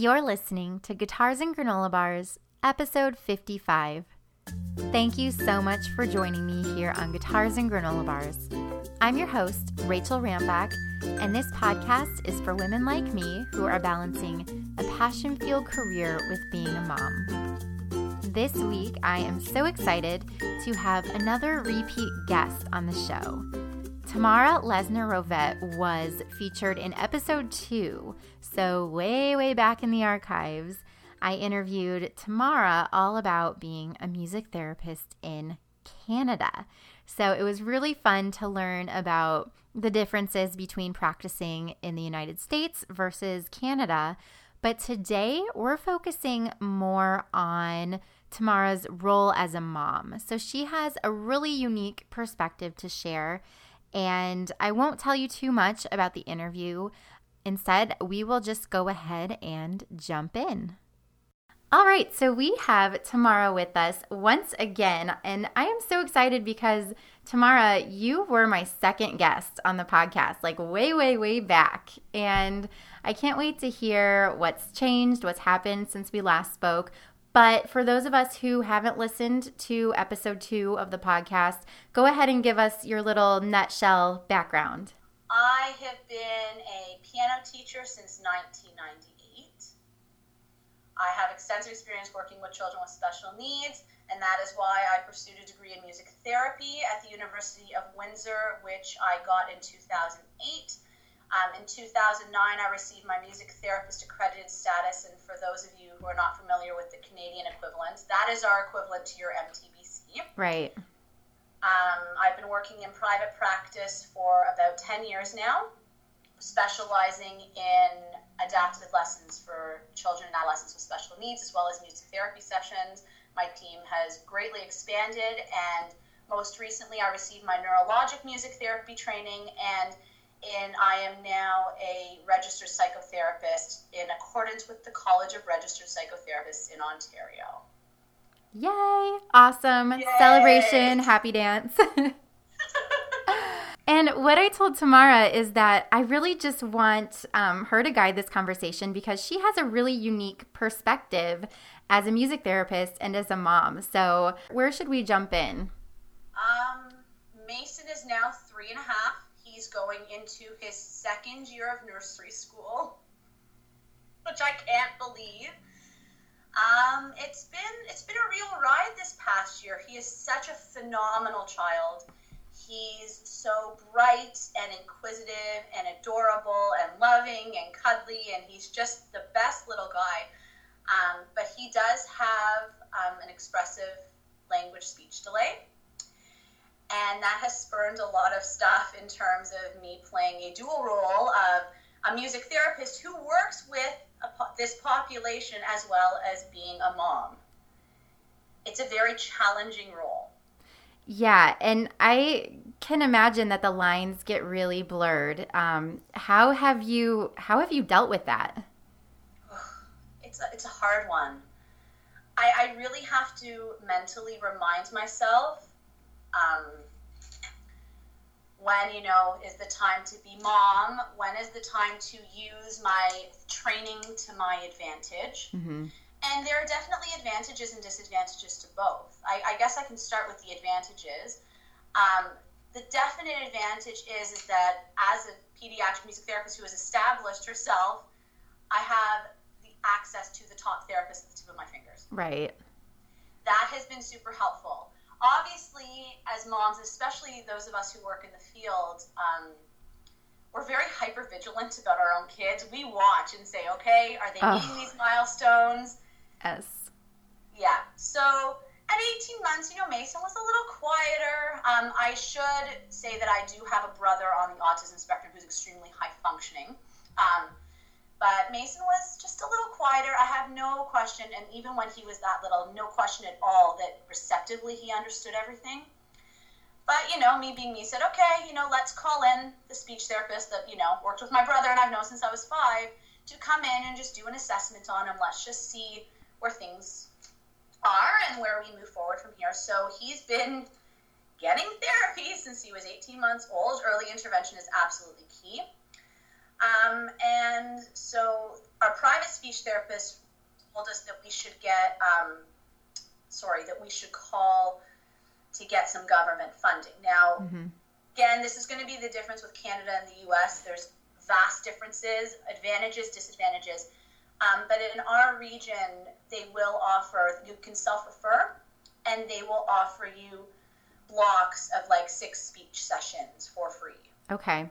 You're listening to Guitars and Granola Bars, episode 55. Thank you so much for joining me here on Guitars and Granola Bars. I'm your host, Rachel Rambach, and this podcast is for women like me who are balancing a passion fueled career with being a mom. This week, I am so excited to have another repeat guest on the show. Tamara Leszner Rovet was featured in episode two. So, way, way back in the archives, I interviewed Tamara all about being a music therapist in Canada. So, it was really fun to learn about the differences between practicing in the United States versus Canada. But today, we're focusing more on Tamara's role as a mom. So, she has a really unique perspective to share and I won't tell you too much about the interview. Instead, we will just go ahead and jump in. All right, so we have Tamara with us once again, and I am so excited because Tamara, you were my second guest on the podcast, like way, way, way back. And I can't wait to hear what's changed, what's happened since we last spoke. But for those of us who haven't listened to episode two of the podcast, go ahead and give us your little nutshell background. I have been a piano teacher since 1998. I have extensive experience working with children with special needs, and that is why I pursued a degree in music therapy at the University of Windsor, which I got in 2008 um, in 2009, I received my music therapist accredited status, and for those of you who are not familiar with the Canadian equivalent, that is our equivalent to your MTBC. Right. Um, I've been working in private practice for about 10 years now, specializing in adaptive lessons for children and adolescents with special needs, as well as music therapy sessions. My team has greatly expanded, and most recently, I received my neurologic music therapy training and and I am now a registered psychotherapist in accordance with the College of Registered Psychotherapists in Ontario. Yay! Awesome. Yay. Celebration, happy dance. and what I told Tamara is that I really just want um, her to guide this conversation because she has a really unique perspective as a music therapist and as a mom. So, where should we jump in? Um, Mason is now three and a half going into his second year of nursery school, which I can't believe. Um, it's been it's been a real ride this past year. He is such a phenomenal child. He's so bright and inquisitive and adorable and loving and cuddly, and he's just the best little guy. Um, but he does have um, an expressive language speech delay and that has spurned a lot of stuff in terms of me playing a dual role of a music therapist who works with po- this population as well as being a mom. It's a very challenging role. Yeah, and I can imagine that the lines get really blurred. Um, how have you how have you dealt with that? It's a, it's a hard one. I, I really have to mentally remind myself um, when you know is the time to be mom? When is the time to use my training to my advantage? Mm-hmm. and there are definitely advantages and disadvantages to both. I, I guess i can start with the advantages. Um, the definite advantage is, is that as a pediatric music therapist who has established herself i have the access to the top therapist at the tip of my fingers. Right. That has been super helpful obviously, as moms, especially those of us who work in the field, um, we're very hyper vigilant about our own kids. We watch and say, okay, are they meeting these milestones? Yes. Yeah. So at 18 months, you know, Mason was a little quieter. Um, I should say that I do have a brother on the autism spectrum who's extremely high functioning. Um, but Mason was just a little quieter. I have no question, and even when he was that little, no question at all that receptively he understood everything. But, you know, me being me said, okay, you know, let's call in the speech therapist that, you know, worked with my brother and I've known since I was five to come in and just do an assessment on him. Let's just see where things are and where we move forward from here. So he's been getting therapy since he was 18 months old. Early intervention is absolutely key. Um, and so our private speech therapist told us that we should get, um, sorry, that we should call to get some government funding. Now, Mm-hmm. again, this is going to be the difference with Canada and the US. There's vast differences, advantages, disadvantages. Um, but in our region, they will offer, you can self refer, and they will offer you blocks of like six speech sessions for free. Okay.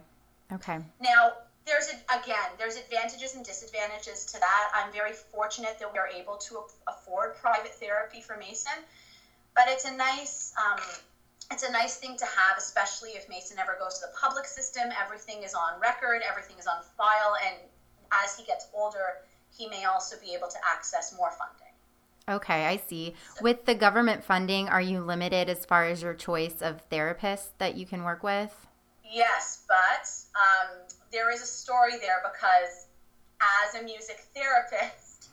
Okay. Now, there's a, again, there's advantages and disadvantages to that. I'm very fortunate that we are able to afford private therapy for Mason, but it's a nice, um, it's a nice thing to have, especially if Mason ever goes to the public system. Everything is on record, everything is on file, and as he gets older, he may also be able to access more funding. Okay, I see. With the government funding, are you limited as far as your choice of therapists that you can work with? Yes, but um, there is a story there because as a music therapist,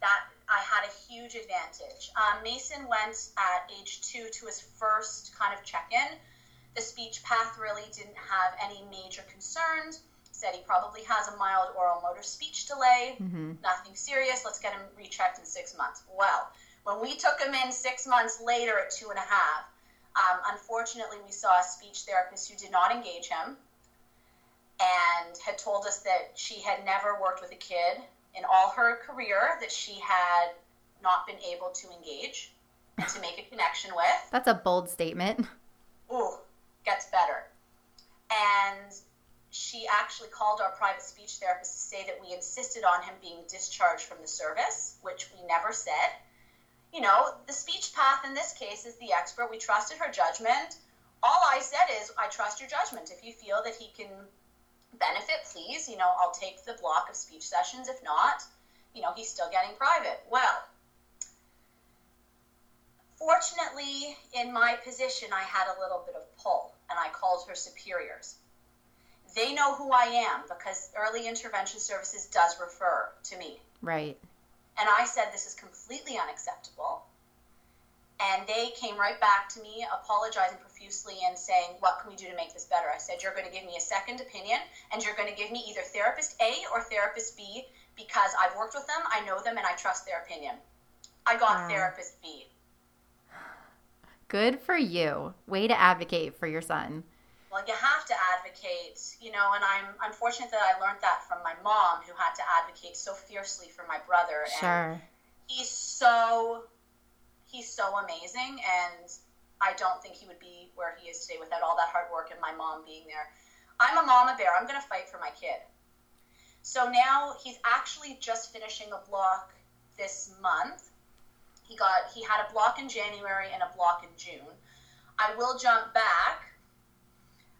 that I had a huge advantage. Um, Mason went at age two to his first kind of check in. The speech path really didn't have any major concerns. Said he probably has a mild oral motor speech delay. Mm-hmm. Nothing serious. Let's get him rechecked in six months. Well, when we took him in six months later at two and a half, um, unfortunately, we saw a speech therapist who did not engage him and had told us that she had never worked with a kid in all her career that she had not been able to engage and to make a connection with. That's a bold statement. Ooh, gets better. And she actually called our private speech therapist to say that we insisted on him being discharged from the service, which we never said. You know, the speech path in this case is the expert. We trusted her judgment. All I said is, I trust your judgment. If you feel that he can benefit, please, you know, I'll take the block of speech sessions. If not, you know, he's still getting private. Well, fortunately, in my position, I had a little bit of pull, and I called her superiors. They know who I am because early intervention services does refer to me. Right. And I said, This is completely unacceptable. And they came right back to me, apologizing profusely and saying, What can we do to make this better? I said, You're going to give me a second opinion, and you're going to give me either therapist A or therapist B because I've worked with them, I know them, and I trust their opinion. I got Wow. therapist B. Good for you. Way to advocate for your son. Well, you have to advocate, you know, and I'm fortunate that I learned that from my mom, who had to advocate so fiercely for my brother. And Sure. he's so he's so amazing and I don't think he would be where he is today without all that hard work and my mom being there. I'm a mama bear. I'm going to fight for my kid. So now he's actually just finishing a block this month. He got he had a block in January and a block in June. I will jump back.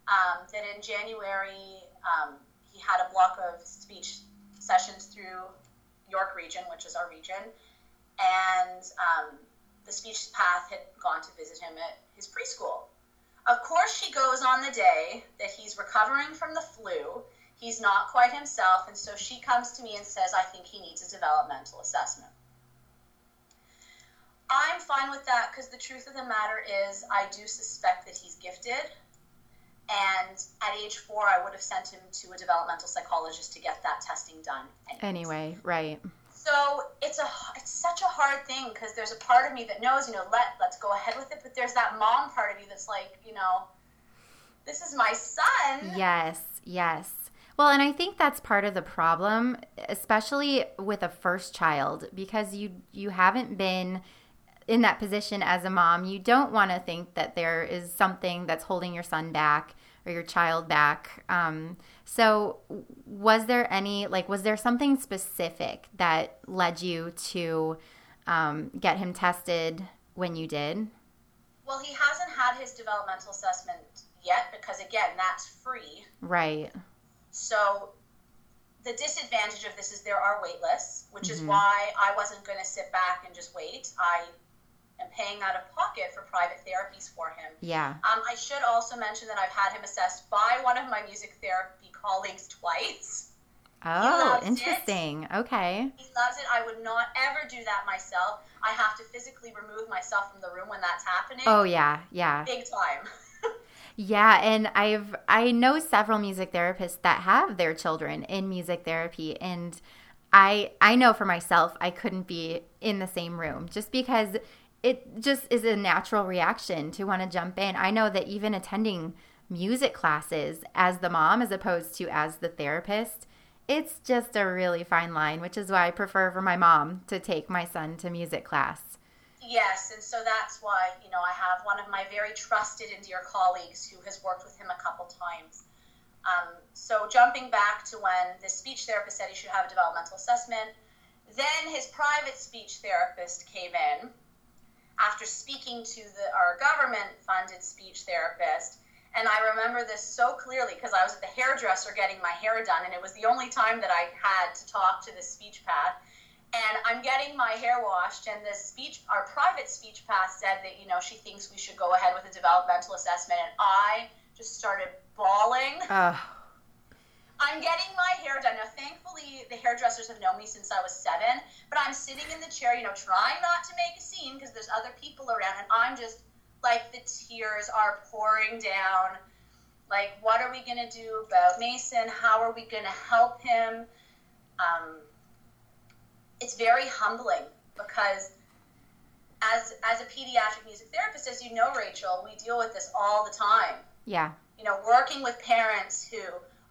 Um, that in January um, he had a block of speech sessions through York region, which is our region, and um, the speech path had gone to visit him at his preschool. Of course, she goes on the day that he's recovering from the flu. He's not quite himself, and so she comes to me and says, I think he needs a developmental assessment. I'm fine with that because the truth of the matter is, I do suspect that he's gifted. And at age four, I would have sent him to a developmental psychologist to get that testing done. anyways. Anyway, right. So it's a it's such a hard thing because there's a part of me that knows you know let let's go ahead with it, but there's that mom part of you that's like you know this is my son. Yes, yes. Well, and I think that's part of the problem, especially with a first child, because you you haven't been in that position as a mom. You don't want to think that there is something that's holding your son back or your child back. Um, so, was there any like was there something specific that led you to um, get him tested when you did? Well, he hasn't had his developmental assessment yet because again that's free. Right. So the disadvantage of this is there are wait lists, which is Mhm. why I wasn't going to sit back and just wait. I am paying out of pocket for private therapies for him. Yeah. Um, I should also mention that I've had him assessed by one of my music therapy colleagues twice. Oh, loves it. interesting. Okay. He loves it. I would not ever do that myself. I have to physically remove myself from the room when that's happening. Oh yeah, yeah. Big time. Yeah, and I've I know several music therapists that have their children in music therapy and I I know for myself I couldn't be in the same room just because it just is a natural reaction to want to jump in. I know that even attending music classes as the mom as opposed to as the therapist, it's just a really fine line, which is why I prefer for my mom to take my son to music class. Yes, and so that's why, you know, I have one of my very trusted and dear colleagues who has worked with him a couple times. Um, so jumping back to when the speech therapist said he should have a developmental assessment, then his private speech therapist came in after speaking to the, our government funded speech therapist. And I remember this so clearly because I was at the hairdresser getting my hair done, and it was the only time that I had to talk to the speech path. And I'm getting my hair washed, and the speech, our private speech path said that, you know, she thinks we should go ahead with a developmental assessment. And I just started bawling. Uh. I'm getting my hair done. Now, thankfully, the hairdressers have known me since I was seven, but I'm sitting in the chair, you know, trying not to make a scene because there's other people around, and I'm just like the tears are pouring down. Like, what are we going to do about Mason? How are we going to help him? Um, it's very humbling because as as a pediatric music therapist, as you know, Rachel, we deal with this all the time. Yeah. You know, working with parents who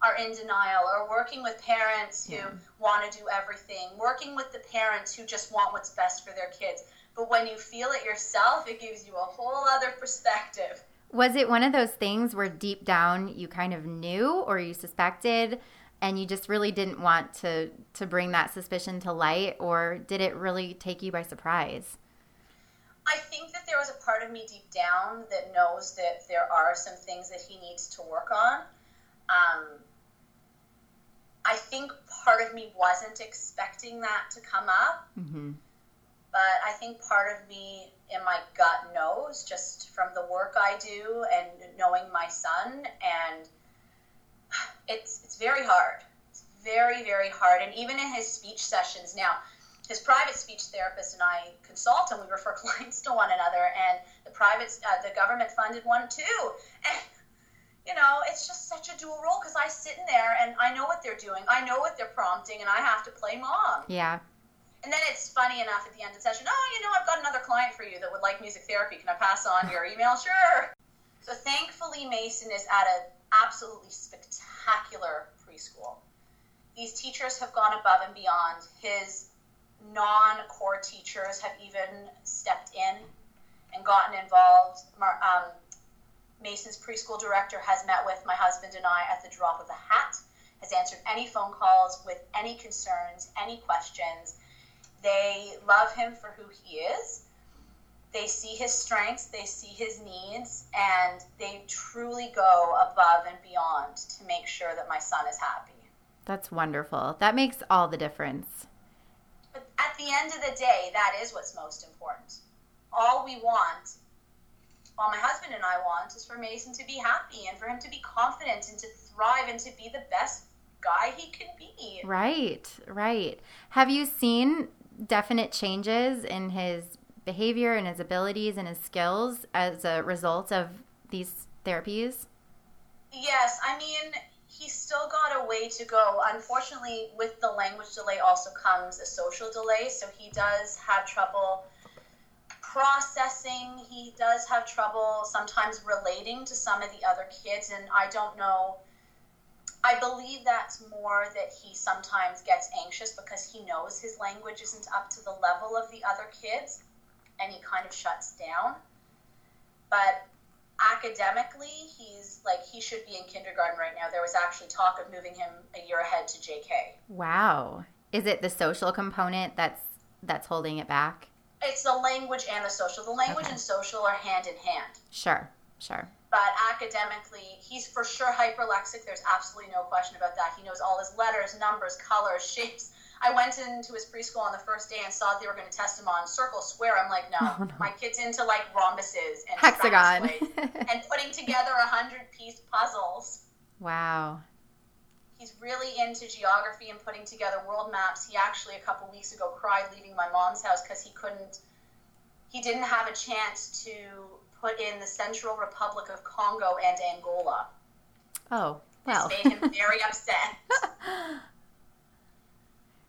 are in denial or working with parents who yeah. want to do everything, working with the parents who just want what's best for their kids. But when you feel it yourself, it gives you a whole other perspective. Was it one of those things where deep down you kind of knew or you suspected and you just really didn't want to to bring that suspicion to light or did it really take you by surprise? I think that there was a part of me deep down that knows that there are some things that he needs to work on. Um, I think part of me wasn't expecting that to come up. Mm-hmm. But I think part of me in my gut knows just from the work I do and knowing my son. And it's, it's very hard. It's very, very hard. And even in his speech sessions now, his private speech therapist and I consult, and we refer clients to one another. And the private, uh, the government funded one too. And you know, it's just such a dual role because I sit in there and I know what they're doing, I know what they're prompting, and I have to play mom. Yeah. And then it's funny enough at the end of the session, oh, you know, I've got another client for you that would like music therapy. Can I pass on your email? Sure. So thankfully, Mason is at an absolutely spectacular preschool. These teachers have gone above and beyond. His non core teachers have even stepped in and gotten involved. Um, Mason's preschool director has met with my husband and I at the drop of a hat, has answered any phone calls with any concerns, any questions. They love him for who he is. They see his strengths, they see his needs, and they truly go above and beyond to make sure that my son is happy. That's wonderful. That makes all the difference. But at the end of the day, that is what's most important. All we want all my husband and I want is for Mason to be happy and for him to be confident and to thrive and to be the best guy he can be. Right, right. Have you seen definite changes in his behavior and his abilities and his skills as a result of these therapies? Yes, I mean, he's still got a way to go. Unfortunately, with the language delay also comes a social delay, so he does have trouble processing. He does have trouble sometimes relating to some of the other kids, and I don't know. I believe that's more that he sometimes gets anxious because he knows his language isn't up to the level of the other kids, and he kind of shuts down. But academically, he's like he should be in kindergarten right now. There was actually talk of moving him a year ahead to JK. Wow. Is it the social component that's that's holding it back? It's the language and the social. The language okay. and social are hand in hand. Sure, sure. But academically, he's for sure hyperlexic. There's absolutely no question about that. He knows all his letters, numbers, colors, shapes. I went into his preschool on the first day and saw they were going to test him on circle, square. I'm like, no, oh, no. my kid's into like rhombuses and hexagon and putting together a hundred piece puzzles. Wow. He's really into geography and putting together world maps. He actually a couple weeks ago cried leaving my mom's house because he couldn't, he didn't have a chance to put in the Central Republic of Congo and Angola. Oh, well. This made him very upset.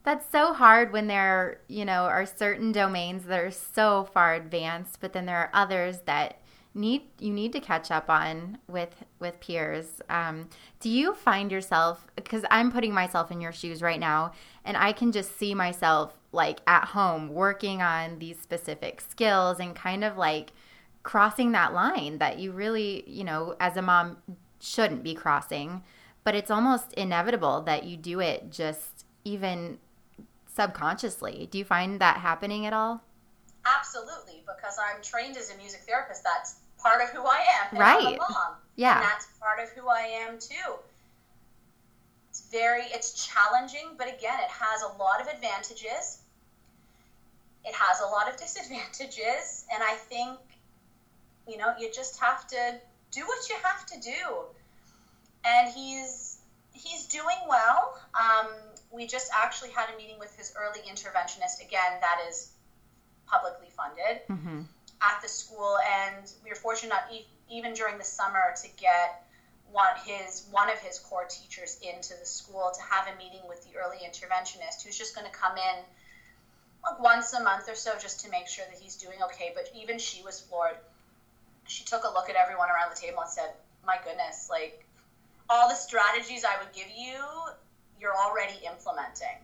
That's so hard when there, you know, are certain domains that are so far advanced, but then there are others that need you need to catch up on with with peers. Um, do you find yourself because I'm putting myself in your shoes right now, and I can just see myself like at home working on these specific skills and kind of like crossing that line that you really, you know, as a mom shouldn't be crossing, but it's almost inevitable that you do it just even subconsciously. Do you find that happening at all? Absolutely, because I'm trained as a music therapist. That's part of who I am. Right. I'm a mom. Yeah. And that's part of who I am too. It's very, it's challenging, but again, it has a lot of advantages. It has a lot of disadvantages, and I think, you know, you just have to do what you have to do. And he's he's doing well. Um, we just actually had a meeting with his early interventionist. Again, that is publicly funded Mm-hmm. At the school, and we were fortunate enough, even during the summer, to get one his one of his core teachers into the school to have a meeting with the early interventionist, who's just going to come in like once a month or so, just to make sure that he's doing okay. But even she was floored. She took a look at everyone around the table and said, "My goodness, like all the strategies I would give you, you're already implementing."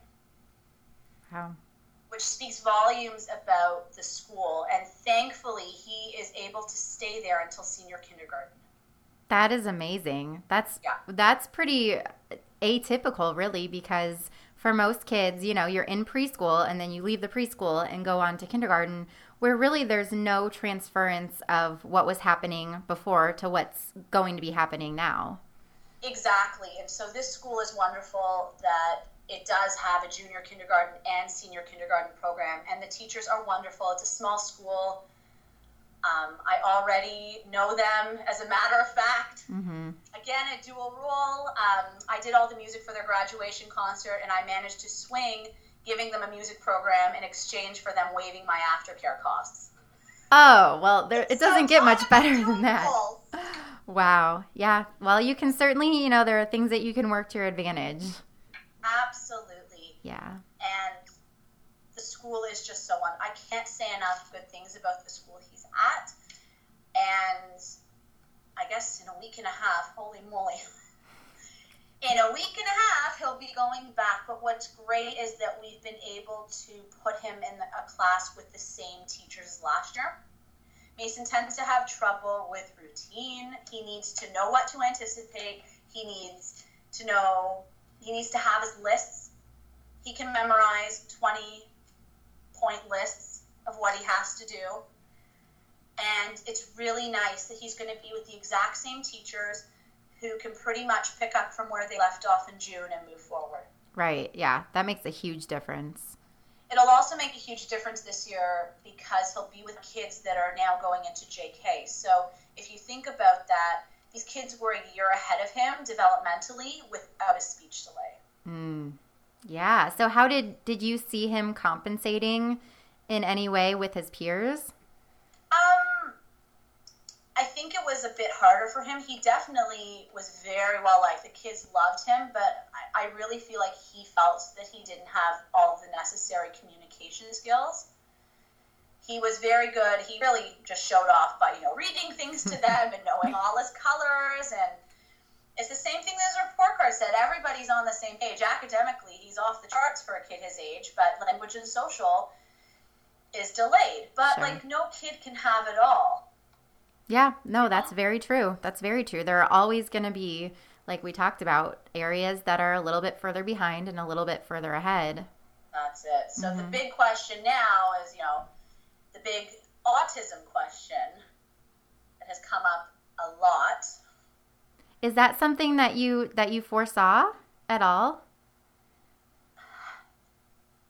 Wow. Which speaks volumes about the school. And thankfully, he is able to stay there until senior kindergarten. That is amazing. That's Yeah. that's pretty atypical really because for most kids, you know, you're in preschool and then you leave the preschool and go on to kindergarten where really there's no transference of what was happening before to what's going to be happening now. Exactly. And so this school is wonderful that it does have a junior kindergarten and senior kindergarten program, and the teachers are wonderful. It's a small school. Um, I already know them as a matter of fact. Mhm. Again, a dual role. Um, I did all the music for their graduation concert, and I managed to swing giving them a music program in exchange for them waiving my aftercare costs. Oh, well, there, it doesn't So get much better than that. Wow. Yeah. Well, you can certainly, you know, there are things that you can work to your advantage. Yeah. and the school is just so on. I can't say enough good things about the school he's at, and I guess in a week and a half, holy moly, in a week and a half he'll be going back. But what's great is that we've been able to put him in a class with the same teachers last year. Mason tends to have trouble with routine. He needs to know what to anticipate. He needs to know. He needs to have his lists he can memorize 20 point lists of what he has to do. And it's really nice that he's going to be with the exact same teachers who can pretty much pick up from where they left off in June and move forward. Right. Yeah. That makes a huge difference. It'll also make a huge difference this year because he'll be with kids that are now going into JK. So if you think about that, these kids were a year ahead of him developmentally without a speech delay. Mm. Yeah. So how did did you see him compensating in any way with his peers? Um, I think it was a bit harder for him. He definitely was very well liked. The kids loved him, but I, I really feel like he felt that he didn't have all the necessary communication skills. He was very good. He really just showed off by you know reading things to them and knowing all his colors and. It's the same thing as the report card said. Everybody's on the same page. Academically, he's off the charts for a kid his age, but language and social is delayed. But Sure. like no kid can have it all. Yeah. No, that's very true. That's very true. There are always going to be like we talked about areas that are a little bit further behind and a little bit further ahead. That's it. So the Mhm. big question now is, you know, the big autism question that has come up a lot. Is that something that you that you foresaw at all?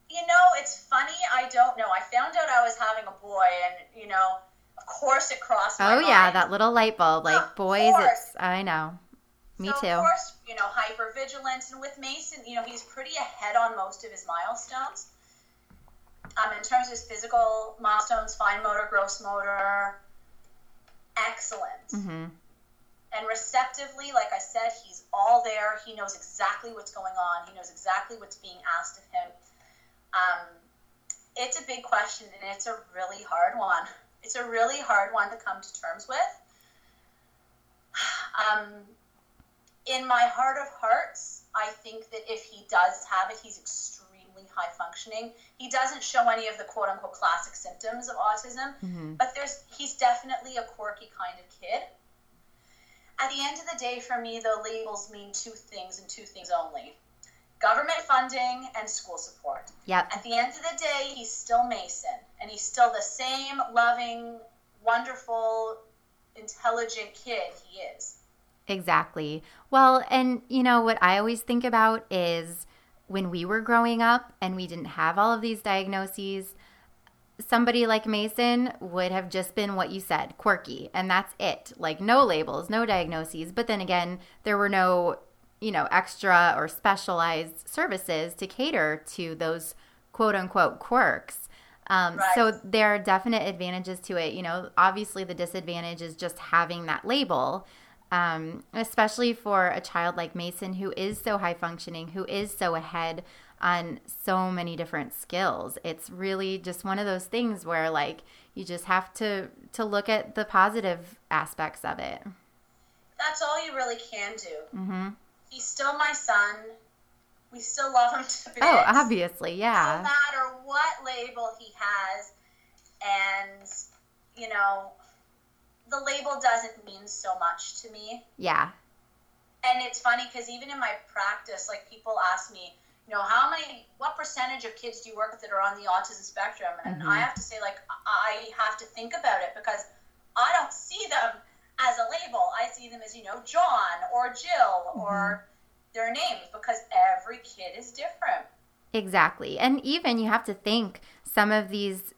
You know, it's funny. I don't know. I found out I was having a boy, and you know, of course, it crossed. my Oh yeah, mind. that little light bulb. Like Of boys, it's I know. Me so too. Of course, you know, hyper vigilance, and with Mason, you know, he's pretty ahead on most of his milestones. Um, in terms of his physical milestones, fine motor, gross motor, excellent. Mm-hmm. And receptively, like I said, he's all there. He knows exactly what's going on. He knows exactly what's being asked of him. Um, it's a big question, and it's a really hard one. It's a really hard one to come to terms with. Um, in my heart of hearts, I think that if he does have it, he's extremely high functioning. He doesn't show any of the quote unquote classic symptoms of autism, Mm-hmm. but there's he's definitely a quirky kind of kid. At the end of the day, for me, the labels mean two things and two things only government funding and school support. Yep. At the end of the day, he's still Mason, and he's still the same loving, wonderful, intelligent kid he is. Exactly. Well, and you know what I always think about is when we were growing up and we didn't have all of these diagnoses, somebody like Mason would have just been what you said, quirky, and that's it. Like no labels, no diagnoses. But then again, there were no, you know, extra or specialized services to cater to those quote unquote quirks. Um, Right. So there are definite advantages to it. You know, obviously the disadvantage is just having that label um, especially for a child like Mason, who is so high functioning, who is so ahead on so many different skills. It's really just one of those things where, like, you just have to to look at the positive aspects of it. That's all you really can do. Mm-hmm. He's still my son. We still love him to bits. Oh, obviously, yeah. No matter what label he has, and you know, the label doesn't mean so much to me. yeah, And it's funny because even in my practice, like people ask me, you know, how many, what percentage of kids do you work with that are on the autism spectrum? And Mhm. I have to say, like, I have to think about it because I don't see them as a label. I see them as, you know, John or Jill or their names because every kid is different. exactly. And even you have to think some of these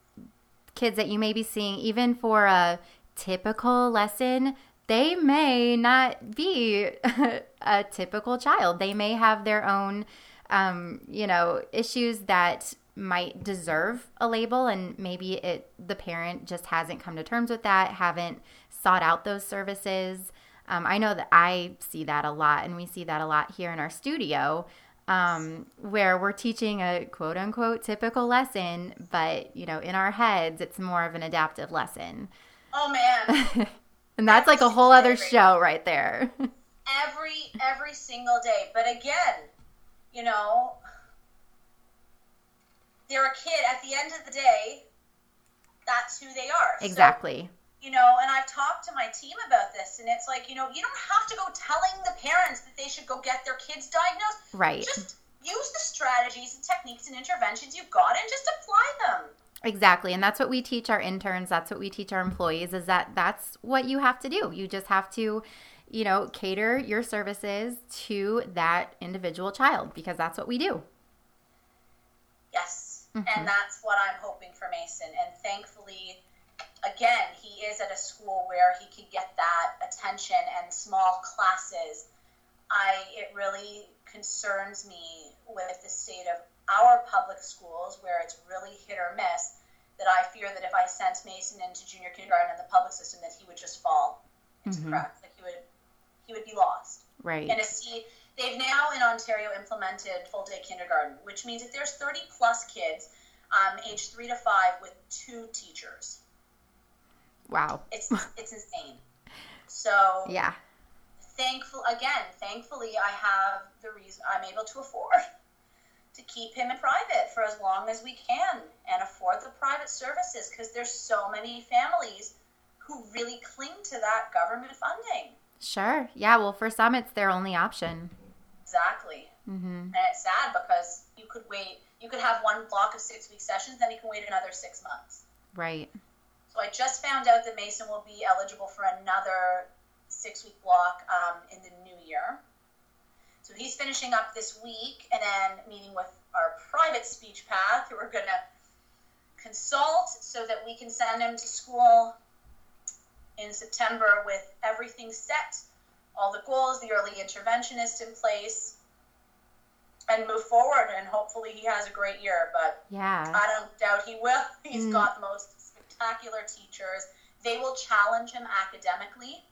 kids that you may be seeing, even for a typical lesson, they may not be a typical child. They may have their own, um, you know, issues that might deserve a label, and maybe it the parent just hasn't come to terms with that, haven't sought out those services. Um, I know that I see that a lot, and we see that a lot here in our studio. Um, where we're teaching a quote unquote typical lesson, but you know, in our heads, it's more of an adaptive lesson. Oh man, and that's like a whole other show right there. every every single day. But again, you know, they're a kid. At the end of the day, that's who they are. So, exactly. you know, and I've talked to my team about this, and it's like, you know, you don't have to go telling the parents that they should go get their kids diagnosed. Right. Just use the strategies and techniques and interventions you've got and just apply them. Exactly. And that's what we teach our interns, that's what we teach our employees is that that's what you have to do. You just have to, you know, cater your services to that individual child because that's what we do. Yes. Mhm. And that's what I'm hoping for Mason. And thankfully, again, he is at a school where he can get that attention and small classes. I it really concerns me with the state of our public schools where it's really hit or miss that I fear that if I sent Mason into junior kindergarten in the public system that he would just fall into Mhm. cracks. He would be lost. Right. And a C, they've now in Ontario implemented full day kindergarten, which means that there's 30 plus kids, um, aged three to five, with two teachers. Wow. It's it's insane. So Yeah. thankful again, thankfully I have the reason I'm able to afford to keep him in private for as long as we can and afford the private services because there's so many families who really cling to that government funding. Sure. Yeah. Well, for some, it's their only option. Exactly. hmm And it's sad because you could wait, you could have one block of six week sessions, then you can wait another six months. Right. So I just found out that Mason will be eligible for another six week block um, in the new year. So he's finishing up this week and then meeting with our private speech path who are going to consult so that we can send him to school in September with everything set, all the goals, the early interventionist in place, and move forward. And hopefully he has a great year. But Yeah. I don't doubt he will. He's Mm. got the most spectacular teachers, They will challenge him academically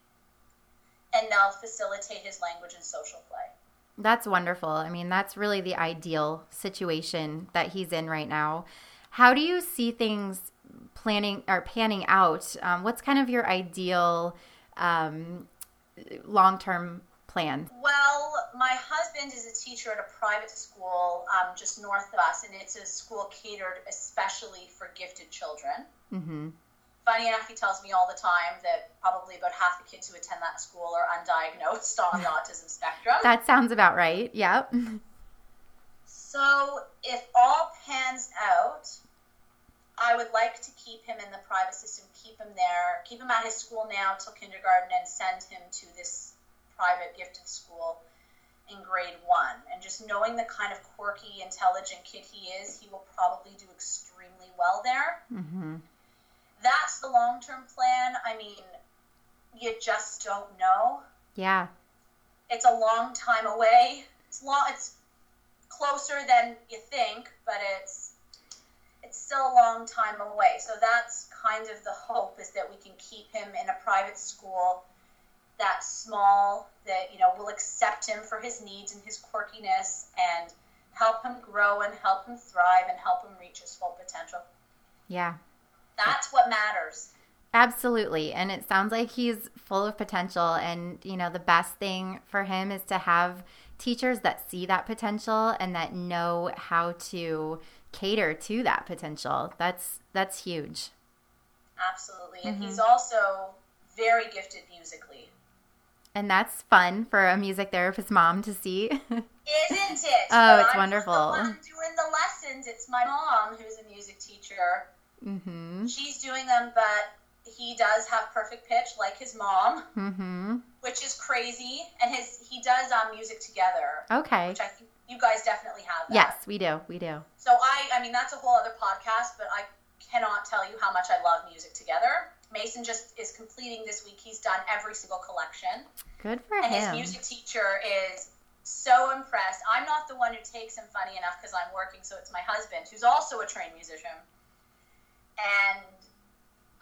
and they'll facilitate his language and social play. That's wonderful. I mean, that's really the ideal situation that he's in right now. How do you see things planning or panning out? Um, what's kind of your ideal um, long term plan? Well, my husband is a teacher at a private school um, just north of us, and it's a school catered especially for gifted children. Mm-hmm. Funny enough, he tells me all the time that probably about half the kids who attend that school are undiagnosed on the autism spectrum. That sounds about right. Yep. So, if all pans out, I would like to keep him in the private system, keep him there, keep him at his school now till kindergarten, and send him to this private gifted school in grade one. And just knowing the kind of quirky, intelligent kid he is, he will probably do extremely well there. Mm-hmm. That's the long term plan. I mean, you just don't know. Yeah. It's a long time away. It's long. It's closer than you think, but it's it's still a long time away. So that's kind of the hope is that we can keep him in a private school that small that you know will accept him for his needs and his quirkiness and help him grow and help him thrive and help him reach his full potential. Yeah. That's what matters. Absolutely. And it sounds like he's full of potential and you know the best thing for him is to have teachers that see that potential and that know how to cater to that potential. That's that's huge. Absolutely. And mm-hmm. he's also very gifted musically. And that's fun for a music therapist mom to see. Isn't it? oh, it's I'm wonderful. doing the lessons. It's my mom who's a music teacher. Mm-hmm. She's doing them, but he does have perfect pitch like his mom, mm-hmm. which is crazy. And his he does um, music together. Okay. Which I think you guys definitely have. That. Yes, we do. We do. So I, I mean, that's a whole other podcast, but I cannot tell you how much I love music together. Mason just is completing this week. He's done every single collection. Good for and him. And his music teacher is so impressed. I'm not the one who takes him funny enough because I'm working, so it's my husband, who's also a trained musician. And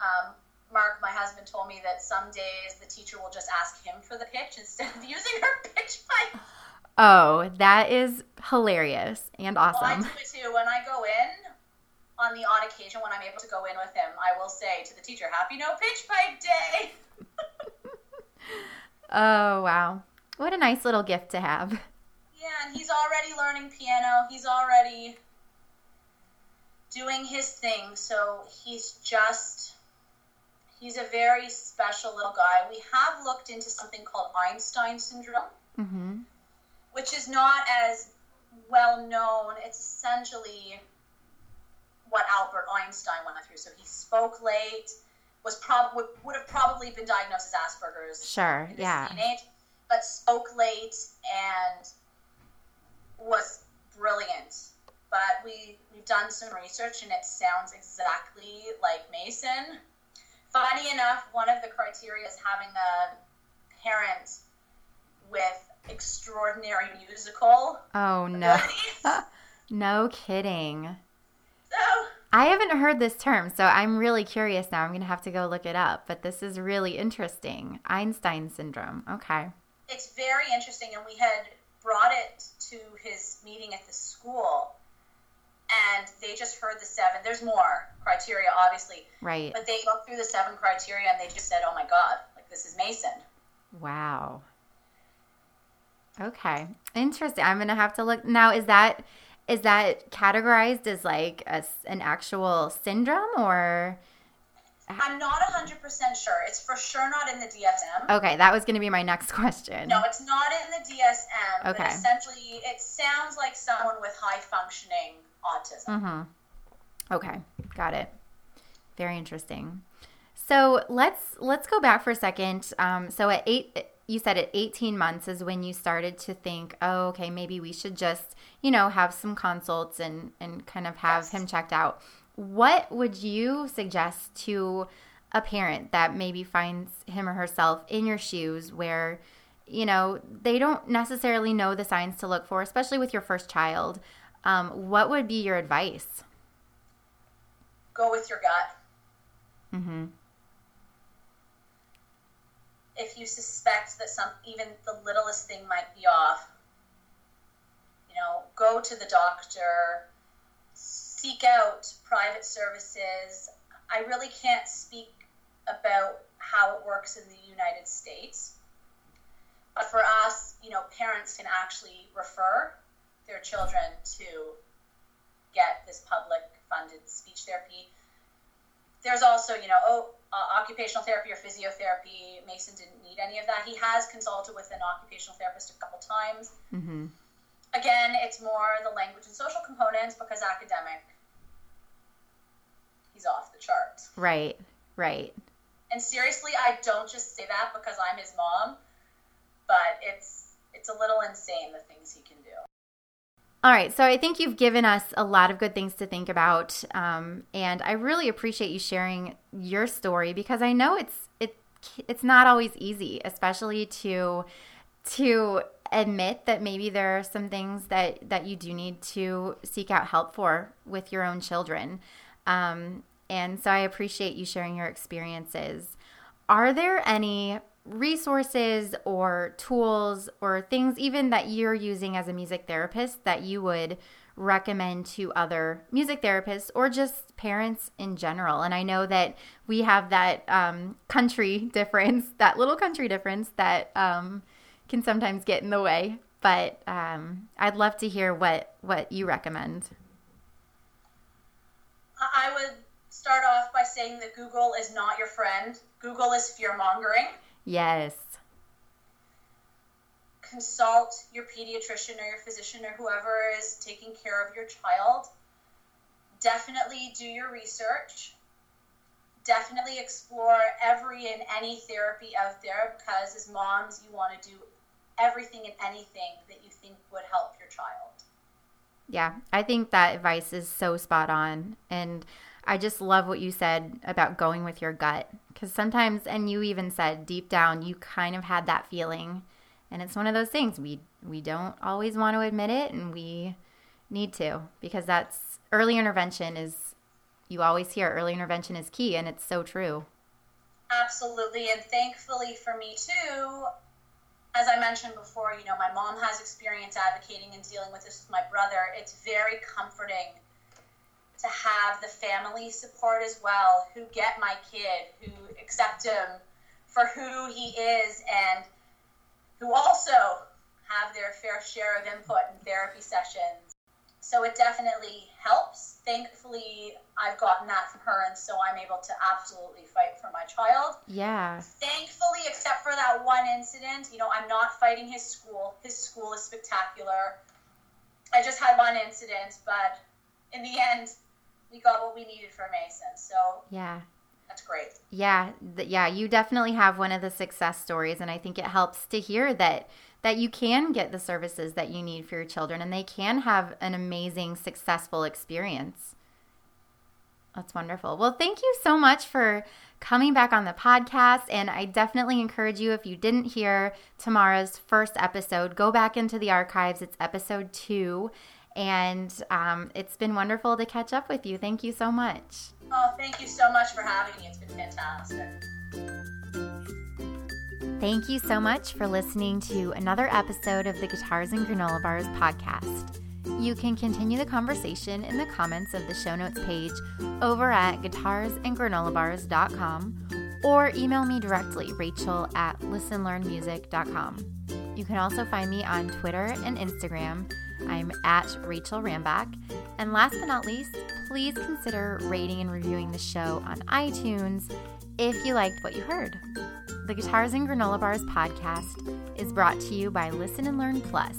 um, Mark, my husband, told me that some days the teacher will just ask him for the pitch instead of using her pitch pipe. Oh, that is hilarious and awesome. Well, I do it too. When I go in, on the odd occasion when I'm able to go in with him, I will say to the teacher, Happy No Pitch Pipe Day. oh, wow. What a nice little gift to have. Yeah, and he's already learning piano. He's already doing his thing. So he's just, he's a very special little guy. We have looked into something called Einstein syndrome, mm-hmm. Which is not as well known. It's essentially what Albert Einstein went through. So he spoke late, was probably would have probably been diagnosed as Asperger's. Sure, yeah. Age, but spoke late and was brilliant. But we we've done some research and it sounds exactly like Mason. Funny enough, one of the criteria is having a parent with extraordinary musical. Oh no. no kidding. So I haven't heard this term, so I'm really curious now. I'm going to have to go look it up, but this is really interesting. Einstein syndrome. Okay. It's very interesting, and we had brought it to his meeting at the school, and they just heard the seven. There's more criteria, obviously. Right. But they looked through the seven criteria, and they just said, oh my God, like this is Mason. Wow. Okay. Interesting. I'm going to have to look. Now, is that is that categorized as like a, an actual syndrome or? I'm not 100% sure. It's for sure not in the DSM. Okay, that was going to be my next question. No, it's not in the DSM. Okay. But essentially, it sounds like someone with high functioning autism. Mm-hmm. Okay, got it. Very interesting. So let's let's go back for a second. Um, so at eight, you said at 18 months is when you started to think, oh, okay, maybe we should just, you know, have some consults and, and kind of have yes. him checked out. What would you suggest to a parent that maybe finds him or herself in your shoes where, you know, they don't necessarily know the signs to look for, especially with your first child? Um, what would be your advice? Go with your gut. Mm-hmm. If you suspect that some even the littlest thing might be off, you know, go to the doctor, seek out private services. I really can't speak about how it works in the United States. But for us, you know, parents can actually refer their children to get this public funded speech therapy. There's also, you know, oh, uh, occupational therapy or physiotherapy. Mason didn't need any of that. He has consulted with an occupational therapist a couple times. Mm-hmm. Again, it's more the language and social components because academic, he's off the charts. Right, right. And seriously, I don't just say that because I'm his mom, but it's it's a little insane the things he can do. All right, so I think you've given us a lot of good things to think about, um, and I really appreciate you sharing your story because I know it's it it's not always easy, especially to to admit that maybe there are some things that that you do need to seek out help for with your own children. Um, and so I appreciate you sharing your experiences. Are there any resources or tools or things even that you're using as a music therapist that you would recommend to other music therapists or just parents in general. And i know that we have that um, country difference that little country difference that um, can sometimes get in the way. But um, i'd love to hear what what you recommend. I would start off by saying that google is not your friend. Google is fear mongering Yes. Consult your pediatrician or your physician or whoever is taking care of your child. Definitely do your research. Definitely explore every and any therapy out there because as moms, you want to do everything and anything that you think would help your child. Yeah, I think that advice is so spot on. And I just love what you said about going with your gut because sometimes, and you even said deep down, you kind of had that feeling, and it's one of those things we we don't always want to admit it, and we need to because that's early intervention is. You always hear early intervention is key, and it's so true. Absolutely, and thankfully for me too, as I mentioned before, you know, my mom has experience advocating and dealing with this with my brother. It's very comforting to have the family support as well who get my kid, who accept him for who he is, and who also have their fair share of input in therapy sessions. So it definitely helps. Thankfully, I've gotten that from her, and so I'm able to absolutely fight for my child. Yeah. Thankfully, except for that one incident, you know, I'm not fighting his school. His school is spectacular. I just had one incident, but in the end, we got what we needed for Mason. So yeah, that's great. Yeah, th- yeah, you definitely have one of the success stories, and I think it helps to hear that that you can get the services that you need for your children, and they can have an amazing, successful experience. That's wonderful. Well, thank you so much for coming back on the podcast. And I definitely encourage you, if you didn't hear Tamara's first episode, go back into the archives. It's episode two. And um, it's been wonderful to catch up with you. Thank you so much. Oh, thank you so much for having me. It's been fantastic. Thank you so much for listening to another episode of the Guitars and Granola Bars podcast. You can continue the conversation in the comments of the show notes page over at guitarsandgranolabars.com or email me directly, rachel at listenlearnmusic.com. You can also find me on Twitter and Instagram I'm at Rachel Rambach. And last but not least, please consider rating and reviewing the show on iTunes if you liked what you heard. The Guitars and Granola Bars podcast is brought to you by Listen and Learn Plus,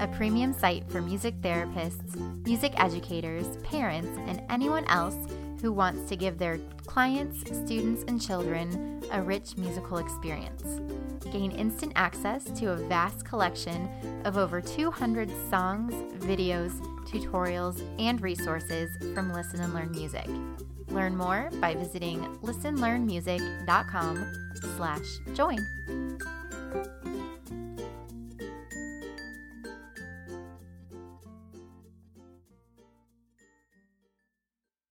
a premium site for music therapists, music educators, parents, and anyone else who wants to give their clients, students, and children a rich musical experience. Gain instant access to a vast collection of over 200 songs, videos, tutorials, and resources from Listen and Learn Music. Learn more by visiting listenlearnmusic.com slash join.